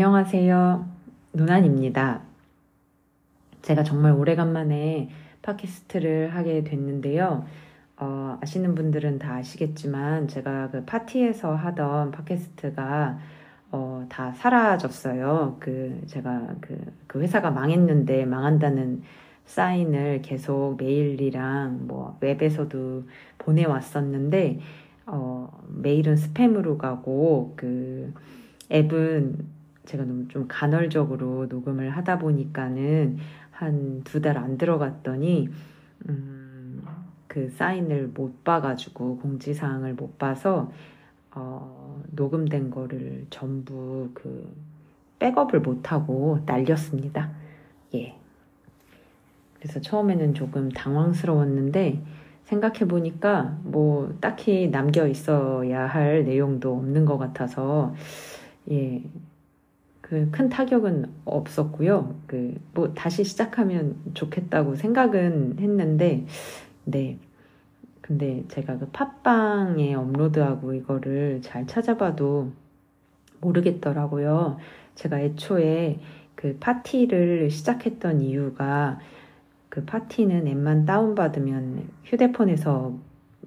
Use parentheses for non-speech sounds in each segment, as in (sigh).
안녕하세요. 누난입니다. 제가 정말 오래간만에 팟캐스트를 하게 됐는데요. 어, 아시는 분들은 다 아시겠지만 제가 그 파티에서 하던 팟캐스트가 어, 다 사라졌어요. 그 제가 그, 그 회사가 망했는데 망한다는 사인을 계속 메일이랑 뭐 웹에서도 보내왔었는데 어, 메일은 스팸으로 가고 그 앱은 제가 너무 좀 간헐적으로 녹음을 하다 보니까는 한 두 달 안 들어갔더니 음, 그 사인을 못 봐가지고 공지사항을 못 봐서 어, 녹음된 거를 전부 그 백업을 못하고 날렸습니다. 예. 그래서 처음에는 조금 당황스러웠는데 생각해 보니까 뭐 딱히 남겨 있어야 할 내용도 없는 것 같아서 예. 그 큰 타격은 없었고요. 그 뭐 다시 시작하면 좋겠다고 생각은 했는데 네. 근데 제가 그 팟빵에 업로드하고 이거를 잘 찾아봐도 모르겠더라고요. 제가 애초에 그 파티를 시작했던 이유가 그 파티는 앱만 다운받으면 휴대폰에서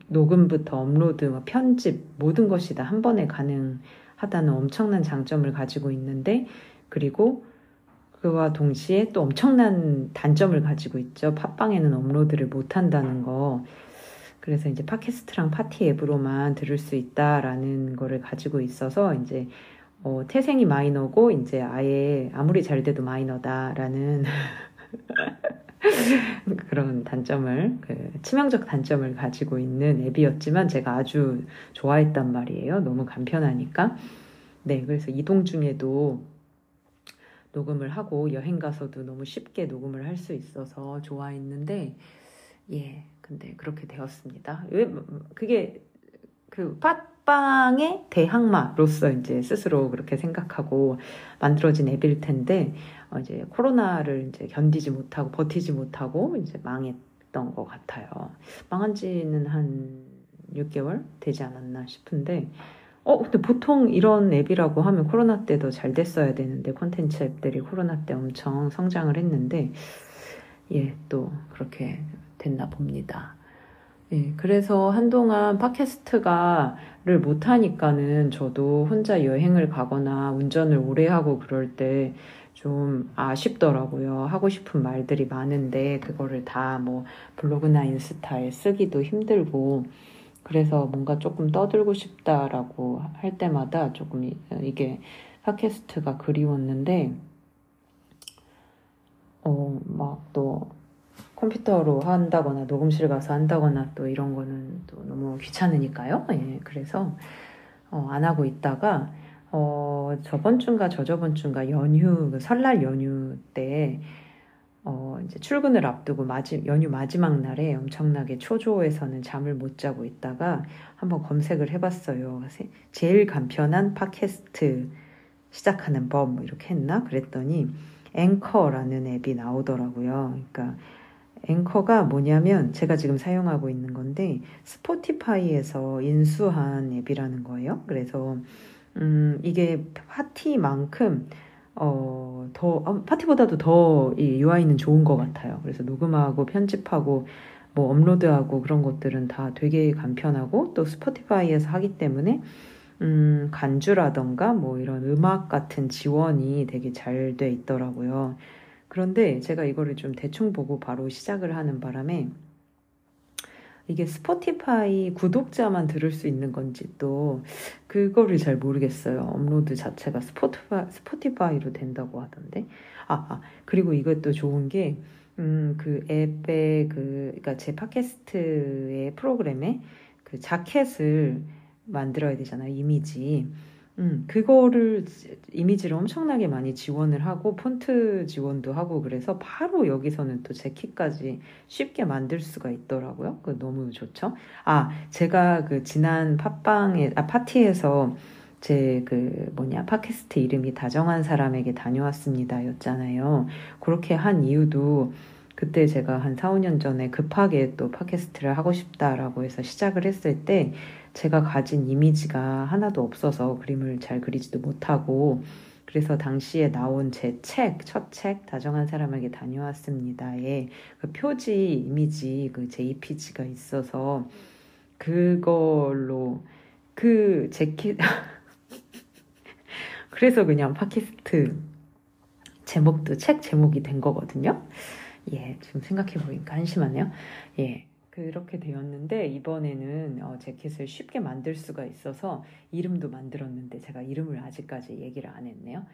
녹음부터 업로드, 뭐 편집 모든 것이 다 한 번에 가능 하다는 엄청난 장점을 가지고 있는데 그리고 그와 동시에 또 엄청난 단점을 가지고 있죠. 팟빵에는 업로드를 못 한다는 거. 그래서 이제 팟캐스트랑 파티 앱으로만 들을 수 있다라는 거를 가지고 있어서 이제 어, 태생이 마이너고 이제 아예 아무리 잘 돼도 마이너다라는 (laughs) (laughs) 그런 단점을 그 치명적 단점을 가지고 있는 앱이었지만 제가 아주 좋아했단 말이에요. 너무 간편하니까. 네, 그래서 이동 중에도 녹음을 하고 여행 가서도 너무 쉽게 녹음을 할 수 있어서 좋아했는데 예, 근데 그렇게 되었습니다. 왜 그게 그 팟빵의 대항마로서 이제 스스로 그렇게 생각하고 만들어진 앱일 텐데 어 이제 코로나를 이제 견디지 못하고 버티지 못하고 이제 망했던 것 같아요. 망한 지는 한 6개월 되지 않았나 싶은데 어, 근데 보통 이런 앱이라고 하면 코로나 때도 잘 됐어야 되는데 콘텐츠 앱들이 코로나 때 엄청 성장을 했는데 예, 또 그렇게 됐나 봅니다. 예, 그래서 한동안 팟캐스트가를 못하니까는 저도 혼자 여행을 가거나 운전을 오래 하고 그럴 때 좀 아쉽더라고요. 하고 싶은 말들이 많은데 그거를 다 뭐 블로그나 인스타에 쓰기도 힘들고 그래서 뭔가 조금 떠들고 싶다라고 할 때마다 조금 이게 팟캐스트가 그리웠는데 어, 막또 컴퓨터로 한다거나 녹음실 가서 한다거나 또 이런 거는 또 너무 귀찮으니까요. 예, 그래서 어, 안 하고 있다가 어, 저번 주인가 저저번 주인가 연휴, 그 설날 연휴 때 어, 이제 출근을 앞두고 마지, 연휴 마지막 날에 엄청나게 초조해서는 잠을 못 자고 있다가 한번 검색을 해봤어요. 제일 간편한 팟캐스트 시작하는 법, 뭐 이렇게 했나? 그랬더니 앵커라는 앱이 나오더라고요. 그러니까 앵커가 뭐냐면 제가 지금 사용하고 있는 건데 스포티파이에서 인수한 앱이라는 거예요. 그래서 음, 이게 파티만큼 어, 더 어, 파티보다도 더 이 UI는 좋은 것 같아요. 그래서 녹음하고 편집하고 뭐 업로드하고 그런 것들은 다 되게 간편하고 또 스포티파이에서 하기 때문에 음, 간주라던가 뭐 이런 음악 같은 지원이 되게 잘 돼 있더라고요. 그런데 제가 이거를 좀 대충 보고 바로 시작을 하는 바람에 이게 스포티파이 구독자만 들을 수 있는 건지 또 그거를 잘 모르겠어요. 업로드 자체가 Spoti, Spotify로 된다고 하던데. 아, 아 그리고 이것도 좋은 게, 음, 그 앱의 그, 그니까 제 팟캐스트의 프로그램에 그 자켓을 만들어야 되잖아요. 이미지. 음, 그거를 이미지를 엄청나게 많이 지원을 하고 폰트 지원도 하고 그래서 바로 여기서는 또 재킷까지 쉽게 만들 수가 있더라고요. 그 너무 좋죠. 아, 제가 그 지난 팟빵에 아 파티에서 제 그 뭐냐 팟캐스트 이름이 다정한 사람에게 다녀왔습니다였잖아요. 그렇게 한 이유도 그때 제가 한 4, 5년 전에 급하게 또 팟캐스트를 하고 싶다라고 해서 시작을 했을 때 제가 가진 이미지가 하나도 없어서 그림을 잘 그리지도 못하고 그래서 당시에 나온 제 책, 첫 책, 다정한 사람에게 다녀왔습니다에 그 표지 이미지, 그 JPG가 있어서 그걸로 그 재킷, (laughs) 그래서 그냥 팟캐스트 제목도 책 제목이 된 거거든요. 예, 지금 생각해보니까 한심하네요. 예. 그렇게 되었는데 이번에는 어, 재킷을 쉽게 만들 수가 있어서 이름도 만들었는데 제가 이름을 아직까지 얘기를 안 했네요.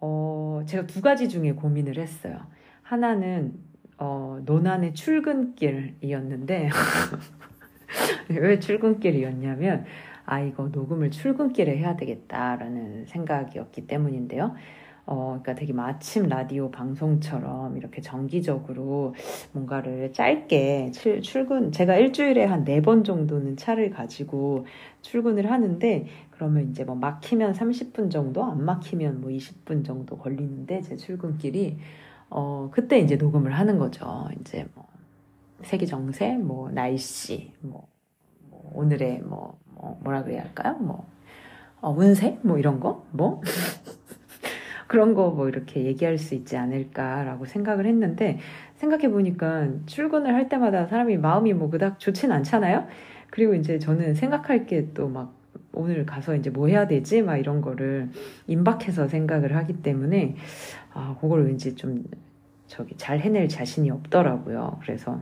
어, 제가 두 가지 중에 고민을 했어요. 하나는 어, 노난의 출근길이었는데 (laughs) 왜 출근길이었냐면 아 이거 녹음을 출근길에 해야 되겠다라는 생각이었기 때문인데요. 어, 그러니까 되게 마침 라디오 방송처럼 이렇게 정기적으로 뭔가를 짧게 출근, 제가 일주일에 한 네 번 정도는 차를 가지고 출근을 하는데, 그러면 이제 뭐 막히면 30분 정도, 안 막히면 뭐 20분 정도 걸리는데, 제 출근길이, 어, 그때 이제 녹음을 하는 거죠. 이제 뭐, 세기 정세, 뭐, 날씨, 뭐, 뭐 오늘의 뭐, 뭐, 뭐라 그래야 할까요? 뭐, 어, 운세? 뭐 이런 거? 뭐? 그런 거 뭐 이렇게 얘기할 수 있지 않을까라고 생각을 했는데 생각해 보니까 출근을 할 때마다 사람이 마음이 뭐 그닥 좋진 않잖아요. 그리고 이제 저는 생각할 게 또 막 오늘 가서 이제 뭐 해야 되지? 막 이런 거를 임박해서 생각을 하기 때문에 아, 그걸 왠지 좀 저기 잘 해낼 자신이 없더라고요. 그래서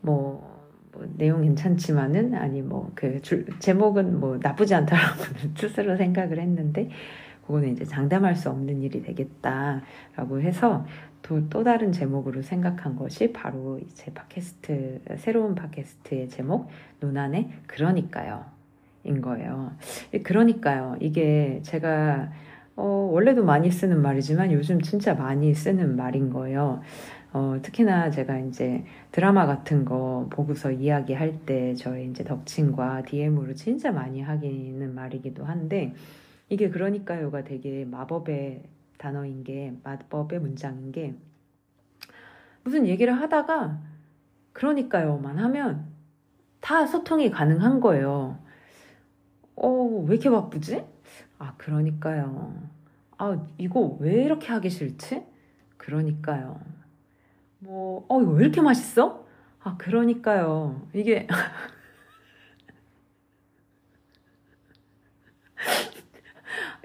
뭐, 뭐 내용 괜찮지만은 아니 뭐 그 제목은 뭐 나쁘지 않다라고 (laughs) 스스로 생각을 했는데 그거는 이제 장담할 수 없는 일이 되겠다라고 해서 또, 또 다른 제목으로 생각한 것이 바로 제 팟캐스트, 새로운 팟캐스트의 제목, 노난의 그러니까요. 인 거예요. 그러니까요. 이게 제가, 어, 원래도 많이 쓰는 말이지만 요즘 진짜 많이 쓰는 말인 거예요. 어, 특히나 제가 이제 드라마 같은 거 보고서 이야기할 때 저희 이제 덕친과 DM으로 진짜 많이 하기는 말이기도 한데, 이게 그러니까요가 되게 마법의 단어인 게 마법의 문장인 게 무슨 얘기를 하다가 그러니까요만 하면 다 소통이 가능한 거예요. 어, 왜 이렇게 바쁘지? 아, 그러니까요. 아, 이거 왜 이렇게 하기 싫지? 그러니까요. 뭐, 어, 이거 왜 이렇게 맛있어? 아, 그러니까요. 이게 (laughs)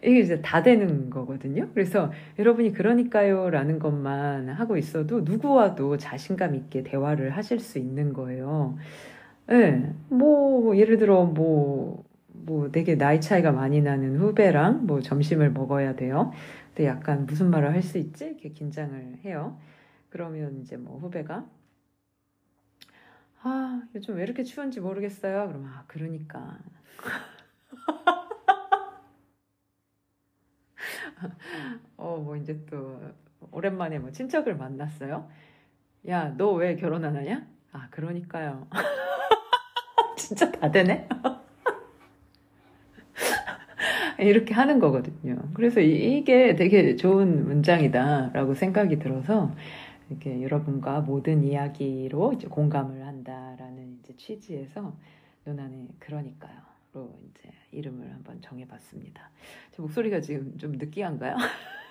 이게 이제 다 되는 거거든요. 그래서 여러분이 그러니까요 라는 것만 하고 있어도 누구와도 자신감 있게 대화를 하실 수 있는 거예요. 예, 네, 뭐, 예를 들어, 뭐, 뭐 되게 나이 차이가 많이 나는 후배랑 뭐 점심을 먹어야 돼요. 근데 약간 무슨 말을 할 수 있지? 이렇게 긴장을 해요. 그러면 이제 뭐 후배가 아, 요즘 왜 이렇게 추운지 모르겠어요. 그러면 아, 그러니까. (laughs) (laughs) 어, 뭐 이제 또 오랜만에 뭐 친척을 만났어요. 야, 너 왜 결혼 안 하냐? 아, 그러니까요. (laughs) 진짜 다 되네? (laughs) 이렇게 하는 거거든요. 그래서 이게 되게 좋은 문장이다라고 생각이 들어서 이렇게 여러분과 모든 이야기로 이제 공감을 한다라는 이제 취지에서 누나는 그러니까요. 로 이제 이름을 한번 정해봤습니다. 제 목소리가 지금 좀 느끼한가요? (laughs)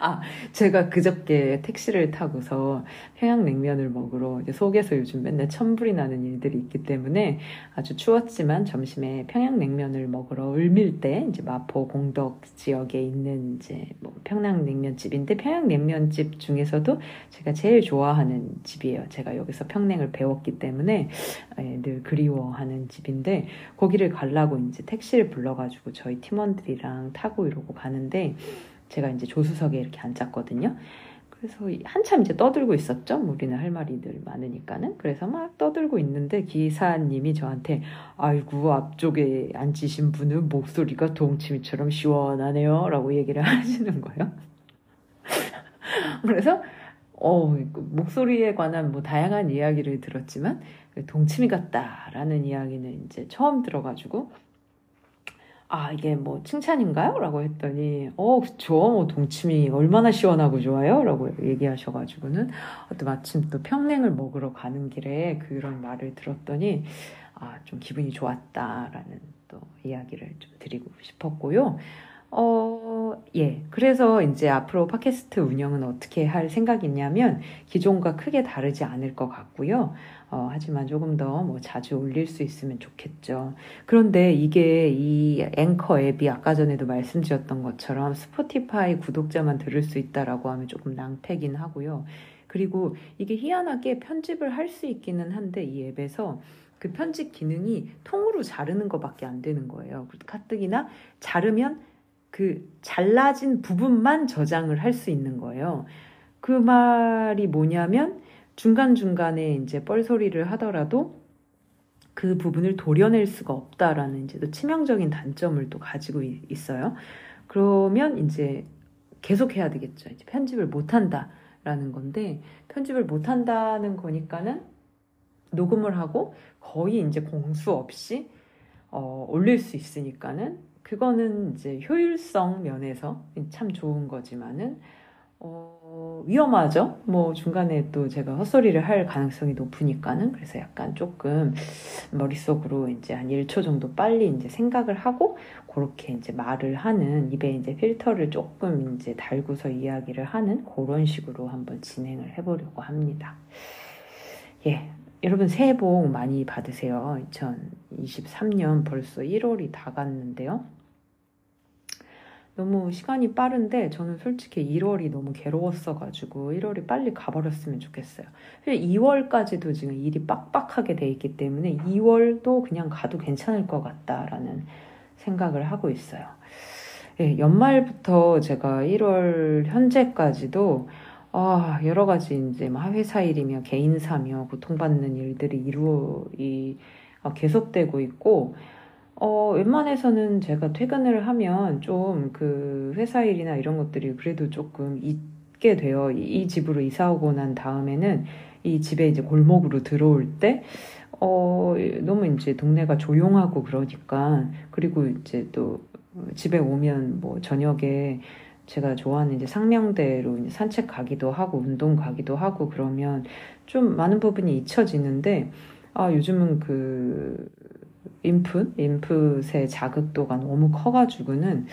아, 제가 그저께 택시를 타고서 평양냉면을 먹으러 속에서 요즘 맨날 천불이 나는 일들이 있기 때문에 아주 추웠지만 점심에 평양냉면을 먹으러 을밀대 이제 마포 공덕 지역에 있는 이제 뭐 평양냉면집인데 평양냉면집 중에서도 제가 제일 좋아하는 집이에요. 제가 여기서 평냉을 배웠기 때문에 예, 늘 그리워하는 집인데 거기를 가려고 이제 택시를 불러가지고 저희 팀원들이랑 타고 이러고 가는데 제가 이제 조수석에 이렇게 앉았거든요. 그래서 한참 이제 떠들고 있었죠. 우리는 할 말이 늘 많으니까는. 그래서 막 떠들고 있는데 기사님이 저한테 아이고 앞쪽에 앉으신 분은 목소리가 동치미처럼 시원하네요. 라고 얘기를 (laughs) 하시는 거예요. (laughs) 그래서 어, 목소리에 관한 뭐 다양한 이야기를 들었지만 동치미 같다라는 이야기는 이제 처음 들어가지고 아, 이게 뭐 칭찬인가요? 라고 했더니, 어, 그쵸. 뭐 동치미 얼마나 시원하고 좋아요? 라고 얘기하셔가지고는, 또 마침 또 평냉을 먹으러 가는 길에 그런 말을 들었더니, 아, 좀 기분이 좋았다라는 또 이야기를 좀 드리고 싶었고요. 어, 어, 예. 그래서 이제 앞으로 팟캐스트 운영은 어떻게 할 생각이냐면 기존과 크게 다르지 않을 것 같고요. 어, 하지만 조금 더 뭐 자주 올릴 수 있으면 좋겠죠. 그런데 이게 이 앵커 앱이 아까 전에도 말씀드렸던 것처럼 스포티파이 구독자만 들을 수 있다라고 하면 조금 낭패긴 하고요. 그리고 이게 희한하게 편집을 할 수 있기는 한데 이 앱에서 그 편집 기능이 통으로 자르는 것밖에 안 되는 거예요. 가뜩이나 자르면 그 잘라진 부분만 저장을 할 수 있는 거예요. 그 말이 뭐냐면 중간중간에 이제 뻘소리를 하더라도 그 부분을 도려낼 수가 없다라는 이제 또 치명적인 단점을 또 가지고 있어요. 그러면 이제 계속 해야 되겠죠. 이제 편집을 못 한다라는 건데 편집을 못 한다는 거니까는 녹음을 하고 거의 이제 공수 없이 어, 올릴 수 있으니까는 그거는 이제 효율성 면에서 참 좋은 거지만은 어, 위험하죠. 뭐 중간에 또 제가 헛소리를 할 가능성이 높으니까는 그래서 약간 조금 머릿속으로 이제 한 1초 정도 빨리 이제 생각을 하고 그렇게 이제 말을 하는 입에 이제 필터를 조금 이제 달고서 이야기를 하는 그런 식으로 한번 진행을 해보려고 합니다. 예. 여러분 새해 복 많이 받으세요. 2023년 벌써 1월이 다 갔는데요. 너무 시간이 빠른데 저는 솔직히 1월이 너무 괴로웠어가지고 1월이 빨리 가버렸으면 좋겠어요. 2월까지도 지금 일이 빡빡하게 돼 있기 때문에 2월도 그냥 가도 괜찮을 것 같다라는 생각을 하고 있어요. 예, 연말부터 제가 1월 현재까지도 아, 여러 가지 이제 뭐 회사 일이며 개인사며 고통받는 일들이 이루, 이, 아, 계속되고 있고, 어, 웬만해서는 제가 퇴근을 하면 좀 그 회사 일이나 이런 것들이 그래도 조금 있게 돼요. 이 집으로 이사 오고 난 다음에는 이 집에 이제 골목으로 들어올 때, 어, 너무 이제 동네가 조용하고 그러니까, 그리고 이제 또 집에 오면 뭐 저녁에 제가 좋아하는 이제 상명대로 이제 산책 가기도 하고 운동 가기도 하고 그러면 좀 많은 부분이 잊혀지는데, 아, 요즘은 그 인풋, 인풋의 자극도가 너무 커가지고는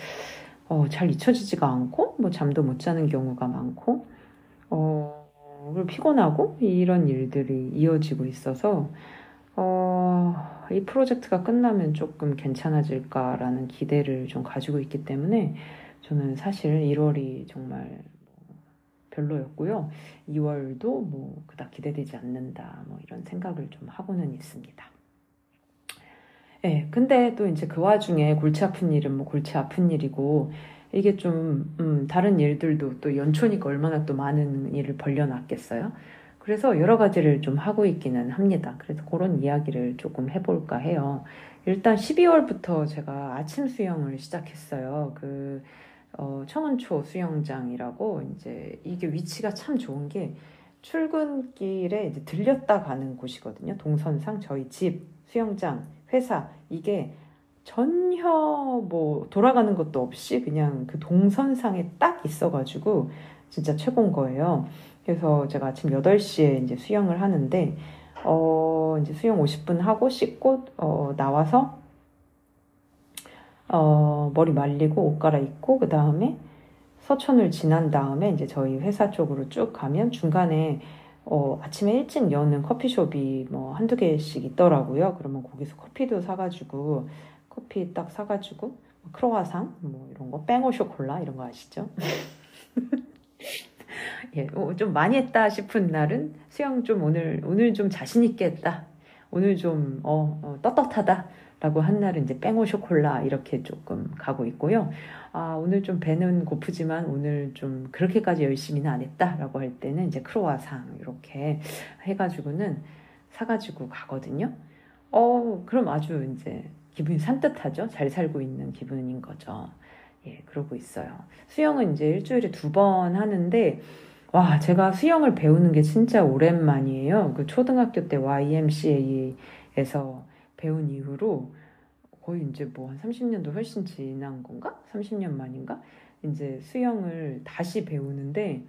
어, 잘 잊혀지지가 않고 뭐 잠도 못 자는 경우가 많고 어, 피곤하고 이런 일들이 이어지고 있어서 어, 이 프로젝트가 끝나면 조금 괜찮아질까라는 기대를 좀 가지고 있기 때문에 저는 사실 1월이 정말 뭐 별로였고요. 2월도 뭐 그닥 기대되지 않는다. 뭐 이런 생각을 좀 하고는 있습니다. 예, 근데 또 이제 그 와중에 골치 아픈 일은 뭐 골치 아픈 일이고, 이게 좀, 음, 다른 일들도 또 연초니까 얼마나 또 많은 일을 벌려놨겠어요? 그래서 여러 가지를 좀 하고 있기는 합니다. 그래서 그런 이야기를 조금 해볼까 해요. 일단 12월부터 제가 아침 수영을 시작했어요. 그, 어, 청원초 수영장이라고 이제 이게 위치가 참 좋은 게 출근길에 들렸다 가는 곳이거든요. 동선상 저희 집 수영장 회사 이게 전혀 뭐 돌아가는 것도 없이 그냥 그 동선상에 딱 있어가지고 진짜 최고인 거예요. 그래서 제가 아침 8시에 이제 수영을 하는데, 어, 이제 수영 50분 하고 씻고, 어, 나와서, 어, 머리 말리고 옷 갈아입고, 그 다음에 서천을 지난 다음에 이제 저희 회사 쪽으로 쭉 가면 중간에 어, 아침에 일찍 여는 커피숍이 뭐 한두 개씩 있더라고요. 그러면 거기서 커피도 사가지고, 커피 딱 사가지고, 뭐 크로와상, 뭐 이런 거, 뺑오 쇼콜라 이런 거 아시죠? (laughs) 예, 어, 좀 많이 했다 싶은 날은 수영 좀 오늘, 오늘 좀 자신 있게 했다. 오늘 좀, 어, 어 떳떳하다. 라고 한 날은 이제 뺑오 쇼콜라 이렇게 조금 가고 있고요. 아, 오늘 좀 배는 고프지만 오늘 좀 그렇게까지 열심히는 안 했다라고 할 때는 이제 크로와상 이렇게 해가지고는 사가지고 가거든요. 어, 그럼 아주 이제 기분이 산뜻하죠. 잘 살고 있는 기분인 거죠. 예, 그러고 있어요. 수영은 이제 일주일에 두 번 하는데, 와, 제가 수영을 배우는 게 진짜 오랜만이에요. 그 초등학교 때 YMCA에서 배운 이후로 거의 이제 뭐 한 30년도 훨씬 지난 건가? 30년 만인가? 이제 수영을 다시 배우는데,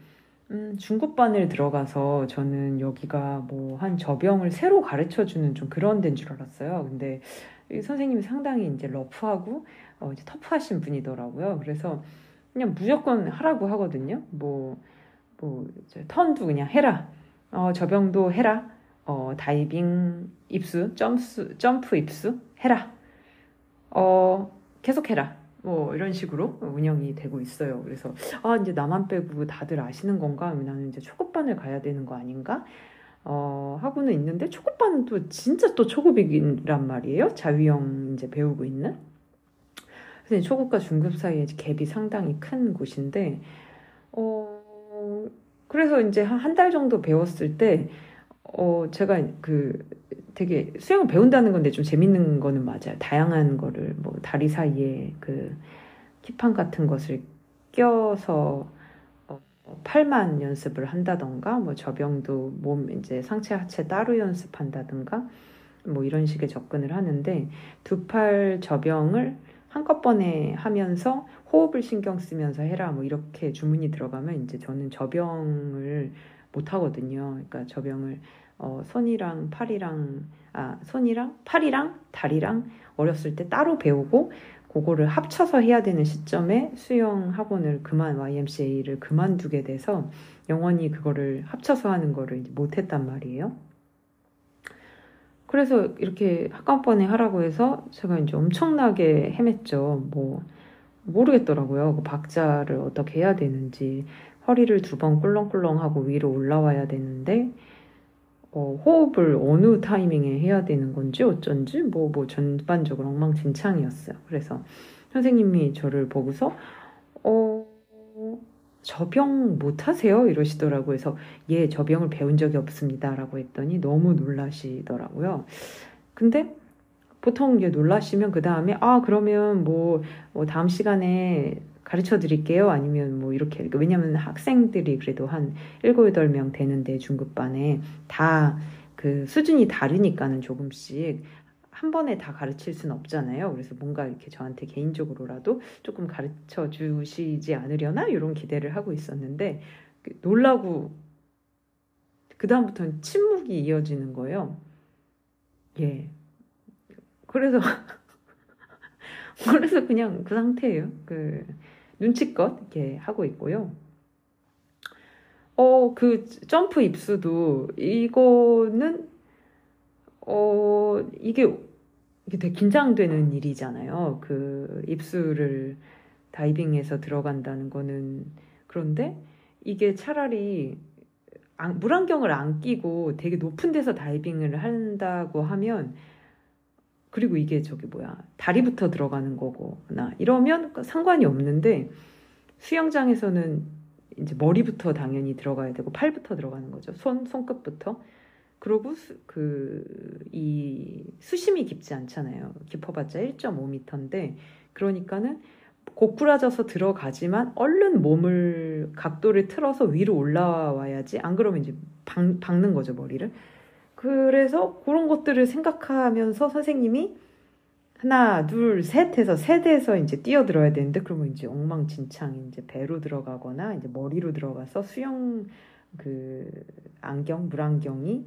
음, 중급반을 들어가서 저는 여기가 뭐 한 저병을 새로 가르쳐 주는 좀 그런 데인 줄 알았어요. 근데 선생님이 상당히 이제 러프하고 어, 이제 터프하신 분이더라고요. 그래서 그냥 무조건 하라고 하거든요. 뭐, 뭐, 턴도 그냥 해라. 어, 저병도 해라. 어, 다이빙 입수, 점프, 점프 입수 해라. 어, 계속 해라. 뭐 이런 식으로 운영이 되고 있어요. 그래서 아 이제 나만 빼고 다들 아시는 건가? 나는 이제 초급반을 가야 되는 거 아닌가? 어, 하고는 있는데 초급반은 또 진짜 또 초급이란 말이에요. 자유형 이제 배우고 있는. 그래서 초급과 중급 사이에 갭이 상당히 큰 곳인데 어, 그래서 이제 한 한 달 정도 배웠을 때 어, 제가 그 되게 수영을 배운다는 건데 좀 재밌는 거는 맞아요. 다양한 거를 뭐 다리 사이에 그 키판 같은 것을 껴서 어, 팔만 연습을 한다던가 뭐 저병도 몸 이제 상체 하체 따로 연습한다든가 뭐 이런 식의 접근을 하는데 두 팔 저병을 한꺼번에 하면서 호흡을 신경 쓰면서 해라 뭐 이렇게 주문이 들어가면 이제 저는 저병을 못 하거든요. 그러니까 저병을 어, 손이랑 팔이랑 아 손이랑 팔이랑 다리랑 어렸을 때 따로 배우고 그거를 합쳐서 해야 되는 시점에 수영 학원을 그만 YMCA를 그만두게 돼서 영원히 그거를 합쳐서 하는 거를 못했단 말이에요. 그래서 이렇게 한꺼번에 하라고 해서 제가 이제 엄청나게 헤맸죠. 뭐 모르겠더라고요. 그 박자를 어떻게 해야 되는지 허리를 두 번 꿀렁꿀렁하고 위로 올라와야 되는데 어, 호흡을 어느 타이밍에 해야 되는 건지 어쩐지 뭐, 뭐 전반적으로 엉망진창이었어요. 그래서 선생님이 저를 보고서 어, 저병 못하세요? 이러시더라고요. 그래서 예, 저병을 배운 적이 없습니다. 라고 했더니 너무 놀라시더라고요. 근데 보통 이제 놀라시면 그 다음에 아, 그러면 뭐, 뭐 다음 시간에 가르쳐 드릴게요. 아니면 뭐 이렇게. 왜냐면 학생들이 그래도 한 7, 8명 되는데 중급반에 다 그 수준이 다르니까는 조금씩 한 번에 다 가르칠 수는 없잖아요. 그래서 뭔가 이렇게 저한테 개인적으로라도 조금 가르쳐 주시지 않으려나 이런 기대를 하고 있었는데 그 놀라고 그 다음부터는 침묵이 이어지는 거예요. 예. 그래서 (laughs) 그래서 그냥 그 상태예요. 그 눈치껏 이렇게 하고 있고요. 어, 그 점프 입수도 이거는 어, 이게 이게 되게 긴장되는 일이잖아요. 그 입수를 다이빙해서 들어간다는 거는 그런데 이게 차라리 물안경을 안 끼고 되게 높은 데서 다이빙을 한다고 하면 그리고 이게 저기 뭐야 다리부터 들어가는 거고나 이러면 상관이 없는데 수영장에서는 이제 머리부터 당연히 들어가야 되고 팔부터 들어가는 거죠. 손 손끝부터. 그리고 그 이 수심이 깊지 않잖아요. 깊어봤자 1.5m인데 그러니까는 고꾸라져서 들어가지만 얼른 몸을 각도를 틀어서 위로 올라와야지. 안 그러면 이제 박, 박는 거죠 머리를 그래서 그런 것들을 생각하면서 선생님이 하나, 둘, 셋 해서 세대에서 이제 뛰어들어야 되는데 그러면 이제 엉망진창 이제 배로 들어가거나 이제 머리로 들어가서 수영 그 안경, 물안경이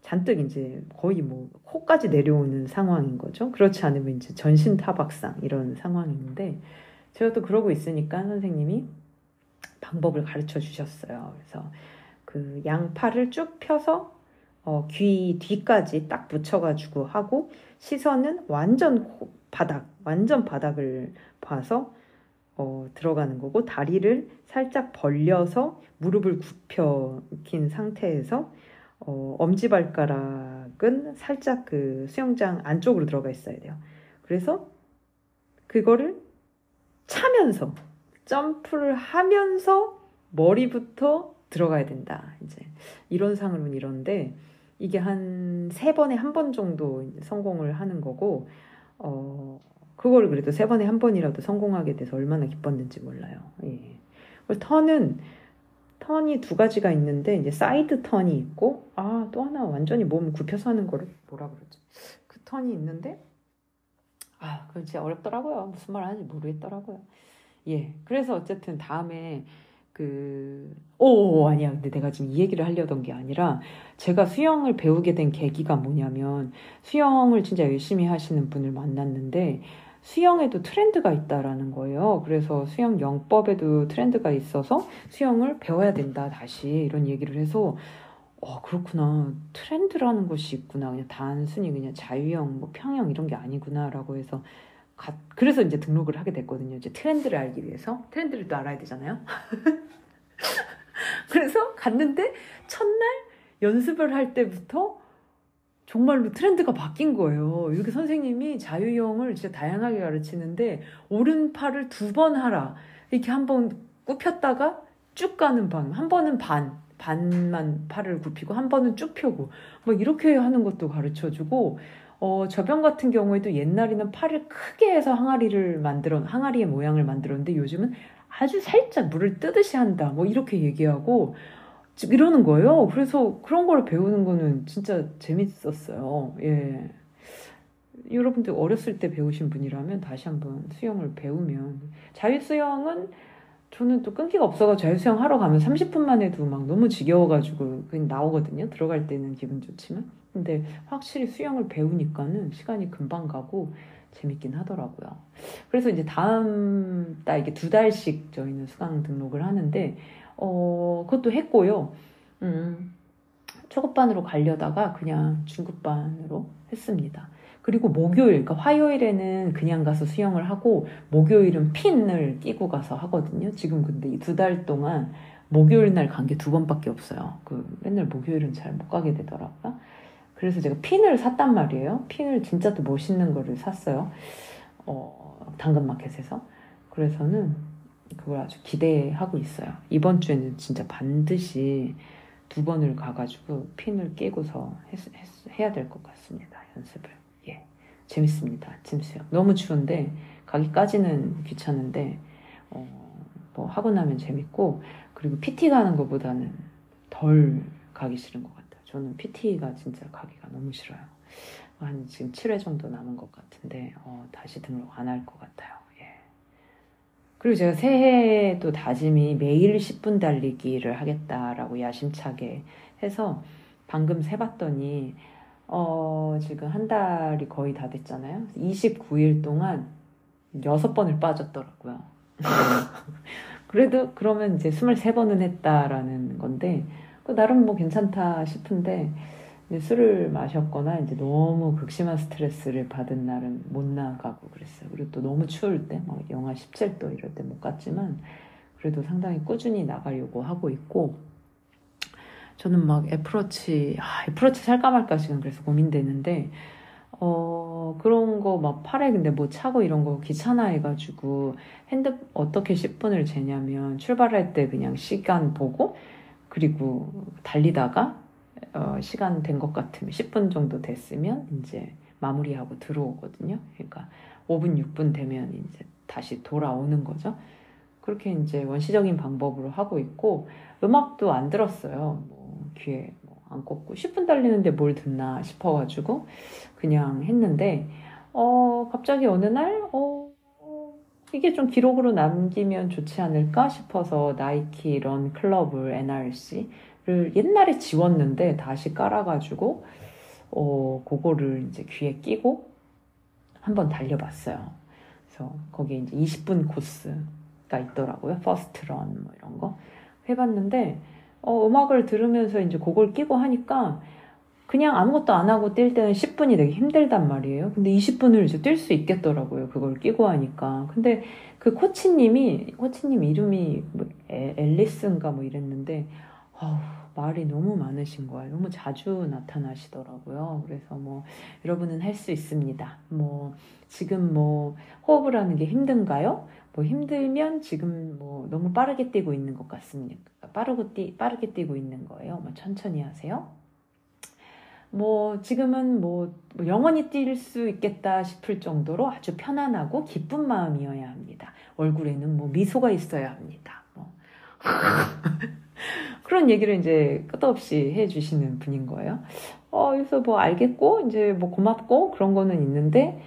잔뜩 이제 거의 뭐 코까지 내려오는 상황인 거죠. 그렇지 않으면 이제 전신 타박상 이런 상황인데 제가 또 그러고 있으니까 선생님이 방법을 가르쳐 주셨어요. 그래서 그 양팔을 쭉 펴서 어, 귀 뒤까지 딱 붙여가지고 하고 시선은 완전 바닥, 완전 바닥을 봐서 어, 들어가는 거고 다리를 살짝 벌려서 무릎을 굽혀 긴 상태에서 어, 엄지발가락은 살짝 그 수영장 안쪽으로 들어가 있어야 돼요. 그래서 그거를 차면서 점프를 하면서 머리부터 들어가야 된다. 이제 이론상으로는 이런데 이게 한 세 번에 한 번 정도 성공을 하는 거고, 어, 그걸 그래도 세 번에 한 번이라도 성공하게 돼서 얼마나 기뻤는지 몰라요. 예. 턴은, 턴이 두 가지가 있는데, 이제 사이드 턴이 있고, 아, 또 하나 완전히 몸 굽혀서 하는 거를 뭐라 그러지? 그 턴이 있는데, 아, 그거 진짜 어렵더라고요. 무슨 말 하는지 모르겠더라고요. 예. 그래서 어쨌든 다음에 그, 오, 아니야. 근데 내가 지금 이 얘기를 하려던 게 아니라, 제가 수영을 배우게 된 계기가 뭐냐면, 수영을 진짜 열심히 하시는 분을 만났는데, 수영에도 트렌드가 있다라는 거예요. 그래서 수영 영법에도 트렌드가 있어서 수영을 배워야 된다, 다시. 이런 얘기를 해서, 어, 그렇구나. 트렌드라는 것이 있구나. 그냥 단순히 그냥 자유형, 뭐 평형 이런 게 아니구나라고 해서 가, 그래서 이제 등록을 하게 됐거든요. 이제 트렌드를 알기 위해서. 트렌드를 또 알아야 되잖아요. (laughs) 그래서 갔는데 첫날 연습을 할 때부터 정말로 트렌드가 바뀐 거예요. 이렇게 선생님이 자유형을 진짜 다양하게 가르치는데 오른팔을 두 번 하라. 이렇게 한 번 굽혔다가 쭉 가는 방. 한 번은 반. 반만 팔을 굽히고 한 번은 쭉 펴고 뭐 이렇게 하는 것도 가르쳐 주고 어, 저병 같은 경우에도 옛날에는 팔을 크게 해서 항아리를 만들어 항아리의 모양을 만들었는데 요즘은 아주 살짝 물을 뜨듯이 한다. 뭐 이렇게 얘기하고 이러는 거예요. 그래서 그런 걸 배우는 거는 진짜 재밌었어요. 예. 여러분들 어렸을 때 배우신 분이라면 다시 한번 수영을 배우면 자유 수영은 저는 또 끈기가 없어가 자유수영 하러 가면 30분만 해도 막 너무 지겨워가지고 그냥 나오거든요. 들어갈 때는 기분 좋지만. 근데 확실히 수영을 배우니까는 시간이 금방 가고 재밌긴 하더라고요. 그래서 이제 다음 달 이게 두 달씩 저희는 수강 등록을 하는데 어 그것도 했고요. 음, 초급반으로 가려다가 그냥 중급반으로 했습니다. 그리고 목요일, 그러니까 화요일에는 그냥 가서 수영을 하고 목요일은 핀을 끼고 가서 하거든요. 지금 근데 이 두 달 동안 목요일 날 간 게 두 번밖에 없어요. 그 맨날 목요일은 잘 못 가게 되더라고요. 그래서 제가 핀을 샀단 말이에요. 핀을 진짜 또 멋있는 거를 샀어요. 어, 당근마켓에서. 그래서는 그걸 아주 기대하고 있어요. 이번 주에는 진짜 반드시 두 번을 가가지고 핀을 깨고서 했, 했, 해야 될 것 같습니다. 연습을. 예. 재밌습니다. 짐 수영. 너무 추운데, 가기까지는 귀찮은데, 어, 뭐 하고 나면 재밌고, 그리고 PT 가는 것보다는 덜 가기 싫은 것 같아요. 저는 PT가 진짜 가기가 너무 싫어요. 한 지금 7회 정도 남은 것 같은데 어, 다시 등록 안 할 것 같아요. 예. 그리고 제가 새해도 다짐이 매일 10분 달리기를 하겠다라고 야심차게 해서 방금 세봤더니 어, 지금 한 달이 거의 다 됐잖아요. 29일 동안 6번을 빠졌더라고요. (laughs) 그래도 그러면 이제 23번은 했다라는 건데 그 나름 뭐 괜찮다 싶은데 술을 마셨거나 이제 너무 극심한 스트레스를 받은 날은 못 나가고 그랬어요. 그리고 또 너무 추울 때, 막 영하 17도 이럴 때 못 갔지만 그래도 상당히 꾸준히 나가려고 하고 있고 저는 막 애플워치, 아, 애플워치 살까 말까 지금 그래서 고민되는데 어, 그런 거 막 팔에 근데 뭐 차고 이런 거 귀찮아 해가지고 핸드 어떻게 10분을 재냐면 출발할 때 그냥 시간 보고 그리고 달리다가 어, 시간 된 것 같으면 10분 정도 됐으면 이제 마무리하고 들어오거든요. 그러니까 5분, 6분 되면 이제 다시 돌아오는 거죠. 그렇게 이제 원시적인 방법으로 하고 있고 음악도 안 들었어요. 뭐 귀에 뭐 안 꽂고 10분 달리는데 뭘 듣나 싶어가지고 그냥 했는데 어 갑자기 어느 날 어, 이게 좀 기록으로 남기면 좋지 않을까 싶어서 나이키 런 클럽을 NRC를 옛날에 지웠는데 다시 깔아가지고 어 그거를 이제 귀에 끼고 한번 달려봤어요. 그래서 거기에 이제 20분 코스가 있더라고요. first run 뭐 이런 거 해봤는데 어, 음악을 들으면서 이제 그걸 끼고 하니까 그냥 아무것도 안 하고 뛸 때는 10분이 되게 힘들단 말이에요. 근데 20분을 이제 뛸 수 있겠더라고요. 그걸 끼고 하니까. 근데 그 코치님이, 코치님 이름이 뭐 앨리스인가 뭐 이랬는데, 아우, 말이 너무 많으신 거예요. 너무 자주 나타나시더라고요. 그래서 뭐, 여러분은 할 수 있습니다. 뭐, 지금 뭐, 호흡을 하는 게 힘든가요? 뭐 힘들면 지금 뭐 너무 빠르게 뛰고 있는 것 같습니까? 빠르고 뛰, 빠르게 뛰고 있는 거예요. 뭐 천천히 하세요. 뭐 지금은 뭐, 뭐 영원히 뛸 수 있겠다 싶을 정도로 아주 편안하고 기쁜 마음이어야 합니다. 얼굴에는 뭐 미소가 있어야 합니다. 뭐. (laughs) 그런 얘기를 이제 끝없이 해주시는 분인 거예요. 어, 그래서 뭐 알겠고, 이제 뭐 고맙고 그런 거는 있는데,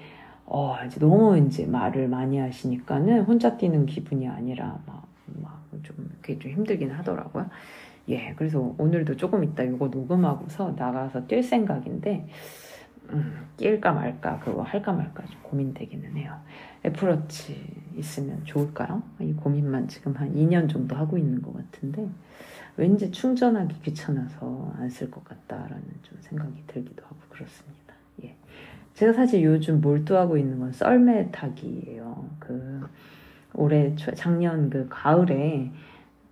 어, 이제 너무 이제 말을 많이 하시니까는 혼자 뛰는 기분이 아니라 막, 막 좀, 그게 좀 힘들긴 하더라고요. 예, 그래서 오늘도 조금 이따 이거 녹음하고서 나가서 뛸 생각인데, 음, 낄까 말까 그거 할까 말까 좀 고민되기는 해요. 애플워치 있으면 좋을까요? 이 고민만 지금 한 2년 정도 하고 있는 것 같은데 왠지 충전하기 귀찮아서 안 쓸 것 같다라는 좀 생각이 들기도 하고 그렇습니다. 예. 제가 사실 요즘 몰두하고 있는 건 썰매 타기예요. 그 올해 작년 그 가을에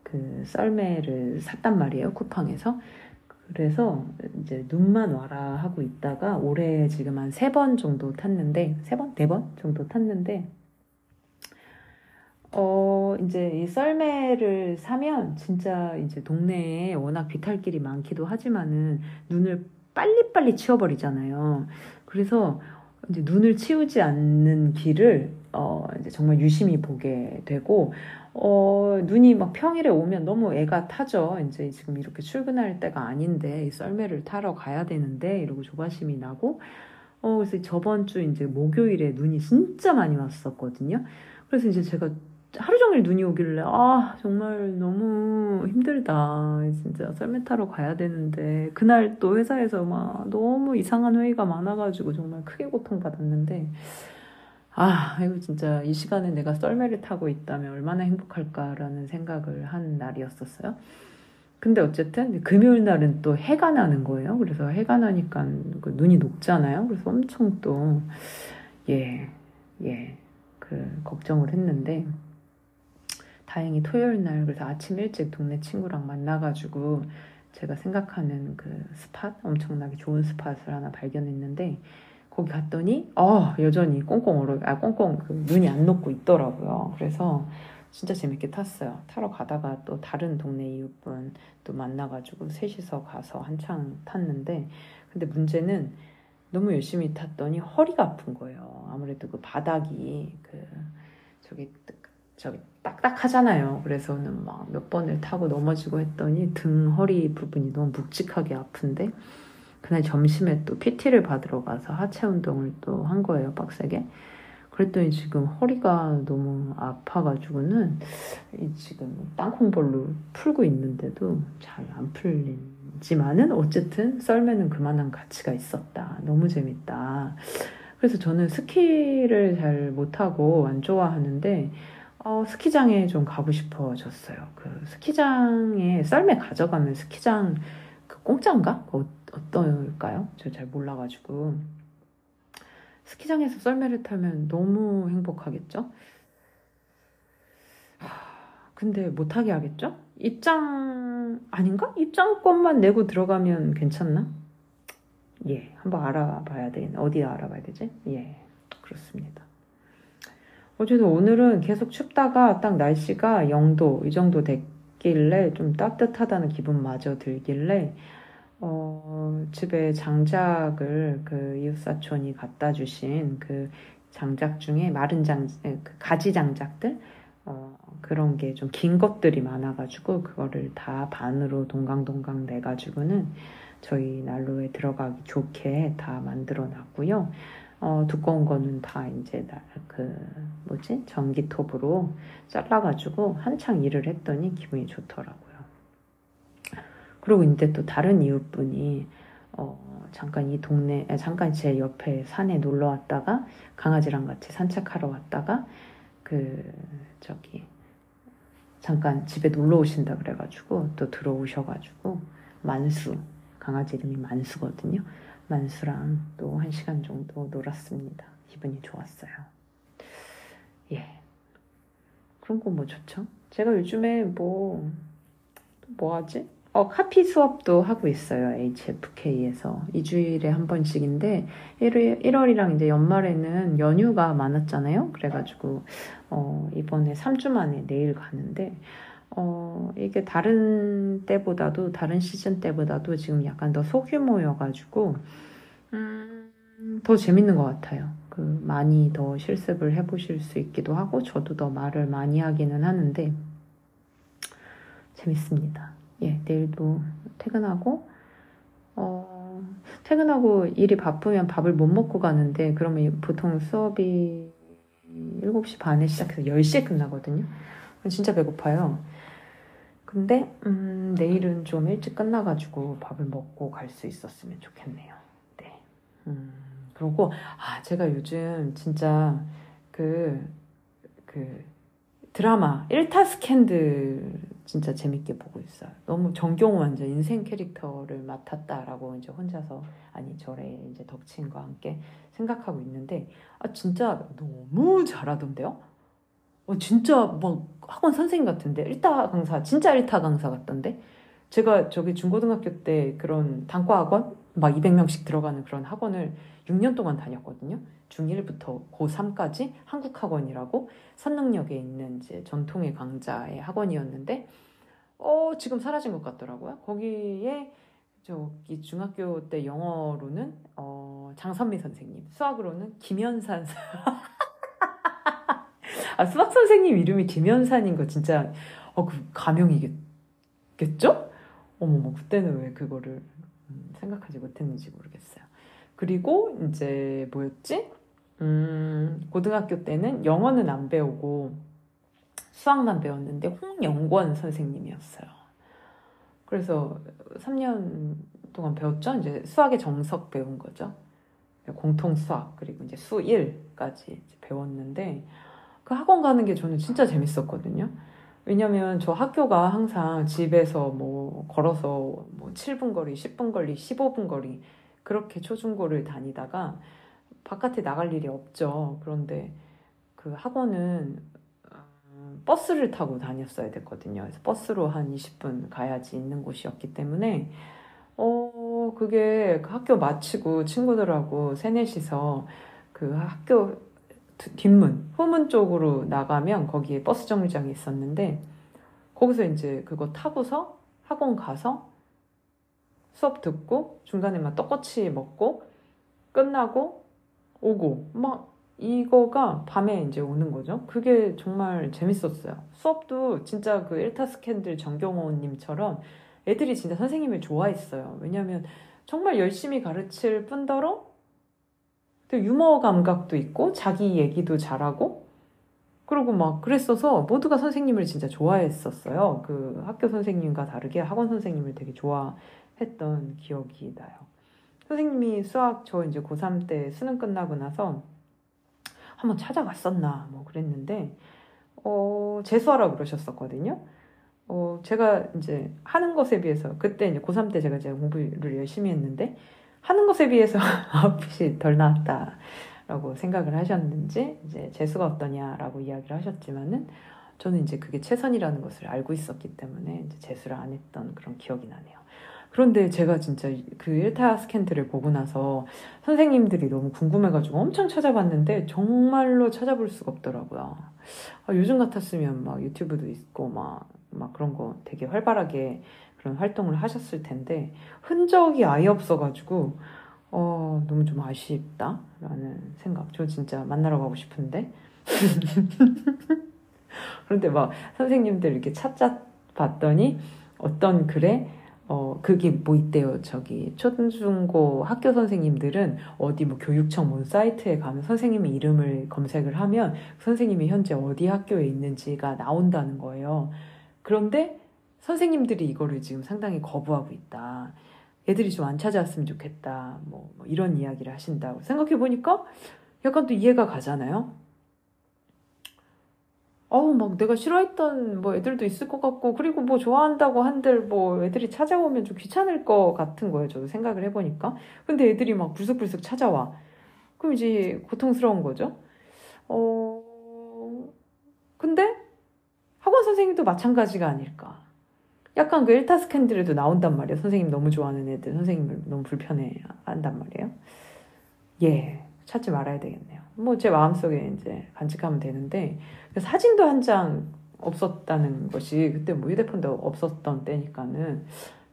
그 썰매를 샀단 말이에요 쿠팡에서 그래서 이제 눈만 와라 하고 있다가 올해 지금 한 세 번 정도 탔는데 세 번? 네 번 정도 탔는데 어 이제 이 썰매를 사면 진짜 이제 동네에 워낙 비탈길이 많기도 하지만은 눈을 빨리빨리 치워버리잖아요. 그래서 이제 눈을 치우지 않는 길을 어 이제 정말 유심히 보게 되고 어, 눈이 막 평일에 오면 너무 애가 타죠. 이제 지금 이렇게 출근할 때가 아닌데 이 썰매를 타러 가야 되는데 이러고 조바심이 나고 어, 그래서 저번 주 이제 목요일에 눈이 진짜 많이 왔었거든요. 그래서 이제 제가 하루 종일 눈이 오길래 아 정말 너무 힘들다 진짜 썰매 타러 가야 되는데 그날 또 회사에서 막 너무 이상한 회의가 많아가지고 정말 크게 고통받았는데 아, 이거 진짜 이 시간에 내가 썰매를 타고 있다면 얼마나 행복할까라는 생각을 한 날이었었어요. 근데 어쨌든 금요일 날은 또 해가 나는 거예요. 그래서 해가 나니까 그 눈이 녹잖아요. 그래서 엄청 또, 예, 예, 그, 걱정을 했는데, 다행히 토요일 날, 그래서 아침 일찍 동네 친구랑 만나가지고, 제가 생각하는 그 스팟, 엄청나게 좋은 스팟을 하나 발견했는데, 거기 갔더니 어 여전히 꽁꽁 얼어 아 꽁꽁 그 눈이 안 녹고 있더라고요. 그래서 진짜 재밌게 탔어요. 타러 가다가 또 다른 동네 이웃분 또 만나가지고 셋이서 가서 한창 탔는데 근데 문제는 너무 열심히 탔더니 허리가 아픈 거예요. 아무래도 그 바닥이 그 저기 저기 딱딱하잖아요. 그래서는 막 몇 번을 타고 넘어지고 했더니 등 허리 부분이 너무 묵직하게 아픈데 그날 점심에 또 PT를 받으러 가서 하체 운동을 또 한 거예요, 빡세게. 그랬더니 지금 허리가 너무 아파가지고는 지금 땅콩볼로 풀고 있는데도 잘 안 풀리지만은 어쨌든 썰매는 그만한 가치가 있었다. 너무 재밌다. 그래서 저는 스키를 잘 못하고 안 좋아하는데 어, 스키장에 좀 가고 싶어졌어요. 그 스키장에 썰매 가져가면 스키장 그 공짜인가? 그 어떨까요? 제가 잘 몰라가지고 스키장에서 썰매를 타면 너무 행복하겠죠? 근데 못하게 하겠죠? 입장 아닌가? 입장권만 내고 들어가면 괜찮나? 예, 한번 알아봐야 되겠네. 어디 알아봐야 되지? 예, 그렇습니다. 어쨌든 오늘은 계속 춥다가 딱 날씨가 0도 이 정도 됐길래 좀 따뜻하다는 기분마저 들길래 어, 집에 장작을 그 이웃사촌이 갖다 주신 그 장작 중에 마른 장, 그 가지 장작들, 어, 그런 게 좀 긴 것들이 많아가지고, 그거를 다 반으로 동강동강 내가지고는 저희 난로에 들어가기 좋게 다 만들어 놨고요. 어, 두꺼운 거는 다 이제 그 뭐지 전기톱으로 잘라가지고 한창 일을 했더니 기분이 좋더라고요. 그리고 이제 또 다른 이웃분이 어, 잠깐 이 동네, 잠깐 제 옆에 산에 놀러 왔다가 강아지랑 같이 산책하러 왔다가 그 저기 잠깐 집에 놀러 오신다 그래가지고 또 들어오셔가지고 만수 강아지 이름이 만수거든요. 만수랑 또 한 시간 정도 놀았습니다. 기분이 좋았어요. 예. 그런 거 뭐 좋죠? 제가 요즘에 뭐, 뭐 하지? 어, 카피 수업도 하고 있어요. HFK에서. 2주일에 한 번씩인데, 1월, 1월이랑 이제 연말에는 연휴가 많았잖아요. 그래가지고, 어, 이번에 3주 만에 내일 가는데, 어, 이게 다른 때보다도, 다른 시즌 때보다도 지금 약간 더 소규모여가지고, 음, 더 재밌는 것 같아요. 그, 많이 더 실습을 해보실 수 있기도 하고, 저도 더 말을 많이 하기는 하는데, 재밌습니다. 예, 내일도 퇴근하고, 어, 퇴근하고 일이 바쁘면 밥을 못 먹고 가는데, 그러면 보통 수업이 7시 반에 시작해서 10시에 끝나거든요. 진짜 배고파요. 근데, 음, 내일은 좀 일찍 끝나가지고 밥을 먹고 갈 수 있었으면 좋겠네요. 네. 음, 그리고, 아, 제가 요즘 진짜 그, 그, 드라마, 1타 스캔들 진짜 재밌게 보고 있어요. 너무 정경호 완전 인생 캐릭터를 맡았다라고 이제 혼자서, 아니, 저의 이제 덕친과 함께 생각하고 있는데, 아, 진짜 너무 잘하던데요? 어, 진짜 뭐 학원 선생님 같은데, 1타 강사, 진짜 1타 강사 같던데? 제가 저기 중고등학교 때 그런 단과 학원 막 200명씩 들어가는 그런 학원을 6년 동안 다녔거든요. 중1부터 고3까지 한국학원이라고 선릉역에 있는 이제 전통의 강자의 학원이었는데, 어, 지금 사라진 것 같더라고요. 거기에 저기 중학교 때 영어로는 어, 장선미 선생님, 수학으로는 김현산 (laughs) 아, 수학 선생님 이름이 김현산인 거 진짜 어, 그 가명이겠죠? 어머, 뭐 그때는 왜 그거를 음, 생각하지 못했는지 모르겠어요. 그리고 이제 뭐였지? 음, 고등학교 때는 영어는 안 배우고 수학만 배웠는데 홍영권 선생님이었어요. 그래서 3년 동안 배웠죠. 이제 수학의 정석 배운 거죠. 공통 수학 그리고 이제 수 1까지 배웠는데 그 학원 가는 게 저는 진짜 재밌었거든요. 왜냐면 저 학교가 항상 집에서 뭐 걸어서 뭐 7분 거리, 10분 거리, 15분 거리 그렇게 초중고를 다니다가 바깥에 나갈 일이 없죠. 그런데 그 학원은 음, 버스를 타고 다녔어야 됐거든요. 그래서 버스로 한 20분 가야지 있는 곳이었기 때문에 어 그게 그 학교 마치고 친구들하고 세넷이서 그 학교 뒷문, 후문 쪽으로 나가면 거기에 버스 정류장이 있었는데 거기서 이제 그거 타고서 학원 가서 수업 듣고 중간에 막 떡꼬치 먹고 끝나고 오고 막 이거가 밤에 이제 오는 거죠. 그게 정말 재밌었어요. 수업도 진짜 그 일타 스캔들 정경호님처럼 애들이 진짜 선생님을 좋아했어요. 왜냐하면 정말 열심히 가르칠 뿐더러 유머 감각도 있고 자기 얘기도 잘하고 그리고 막 그랬어서 모두가 선생님을 진짜 좋아했었어요. 그 학교 선생님과 다르게 학원 선생님을 되게 좋아했던 기억이 나요. 선생님이 수학 저 이제 고3 때 수능 끝나고 나서 한번 찾아갔었나 뭐 그랬는데 어 재수하라 그러셨었거든요. 어 제가 이제 하는 것에 비해서 그때 이제 고3 때 제가 이제 공부를 열심히 했는데 하는 것에 비해서 (laughs) 아웃핏이 덜 나왔다라고 생각을 하셨는지 이제 재수가 어떠냐라고 이야기를 하셨지만은 저는 이제 그게 최선이라는 것을 알고 있었기 때문에 이제 재수를 안 했던 그런 기억이 나네요. 그런데 제가 진짜 그 1타 스캔트를 보고 나서 선생님들이 너무 궁금해가지고 엄청 찾아봤는데 정말로 찾아볼 수가 없더라고요. 아, 요즘 같았으면 막 유튜브도 있고 막, 막 그런 거 되게 활발하게 그런 활동을 하셨을 텐데 흔적이 아예 없어가지고 어, 너무 좀 아쉽다라는 생각. 저 진짜 만나러 가고 싶은데. (laughs) 그런데 막 선생님들 이렇게 찾아봤더니 어떤 글에 어, 그게 뭐 있대요. 저기, 초중고 학교 선생님들은 어디 뭐 교육청 뭐 사이트에 가면 선생님의 이름을 검색을 하면 선생님이 현재 어디 학교에 있는지가 나온다는 거예요. 그런데 선생님들이 이거를 지금 상당히 거부하고 있다. 애들이 좀 안 찾아왔으면 좋겠다. 뭐, 뭐 이런 이야기를 하신다고 생각해 보니까 약간 또 이해가 가잖아요. 어우, 막 내가 싫어했던 뭐 애들도 있을 것 같고, 그리고 뭐 좋아한다고 한들 뭐 애들이 찾아오면 좀 귀찮을 것 같은 거예요. 저도 생각을 해보니까. 근데 애들이 막 불쑥불쑥 찾아와. 그럼 이제 고통스러운 거죠. 어, 근데 학원 선생님도 마찬가지가 아닐까. 약간 그 일타 스캔들에도 나온단 말이에요. 선생님 너무 좋아하는 애들, 선생님을 너무 불편해 한단 말이에요. 예, 찾지 말아야 되겠네요. 뭐 제 마음속에 이제 간직하면 되는데 사진도 한 장 없었다는 것이 그때 뭐 휴대폰도 없었던 때니까는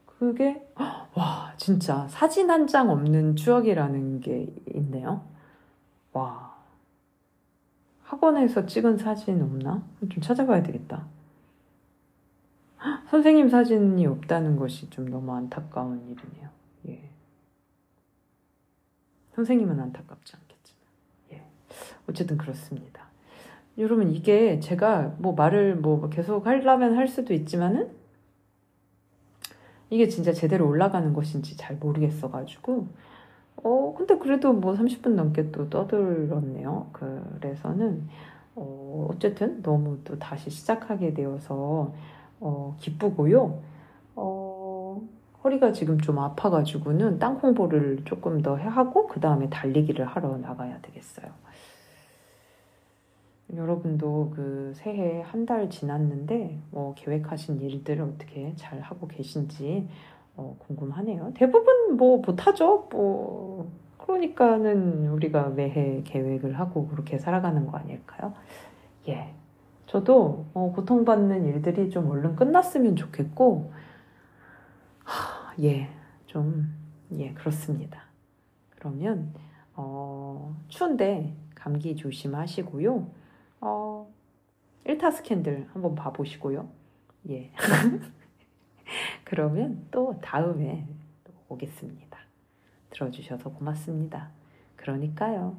그게 와 진짜 사진 한 장 없는 추억이라는 게 있네요. 와 학원에서 찍은 사진 없나? 좀 찾아봐야 되겠다. 선생님 사진이 없다는 것이 좀 너무 안타까운 일이네요. 예. 선생님은 안타깝지 않겠지만. 예. 어쨌든 그렇습니다. 여러분, 이게 제가 뭐 말을 뭐 계속 하려면 할 수도 있지만은 이게 진짜 제대로 올라가는 것인지 잘 모르겠어가지고, 어, 근데 그래도 뭐 30분 넘게 또 떠들었네요. 그래서는, 어, 어쨌든 너무 또 다시 시작하게 되어서, 어, 기쁘고요. 어, 허리가 지금 좀 아파가지고는 땅 공부를 조금 더 하고, 그 다음에 달리기를 하러 나가야 되겠어요. 여러분도 그 새해 한 달 지났는데, 뭐 계획하신 일들을 어떻게 잘 하고 계신지, 어, 궁금하네요. 대부분 뭐 못하죠. 뭐 그러니까는 우리가 매해 계획을 하고 그렇게 살아가는 거 아닐까요? 예. 저도 어, 고통받는 일들이 좀 얼른 끝났으면 좋겠고, 하, 예, 좀, 예, 그렇습니다. 그러면, 어, 추운데 감기 조심하시고요. 어, 1타 스캔들 한번 봐보시고요. 예. (laughs) 그러면 또 다음에 오겠습니다. 들어주셔서 고맙습니다. 그러니까요.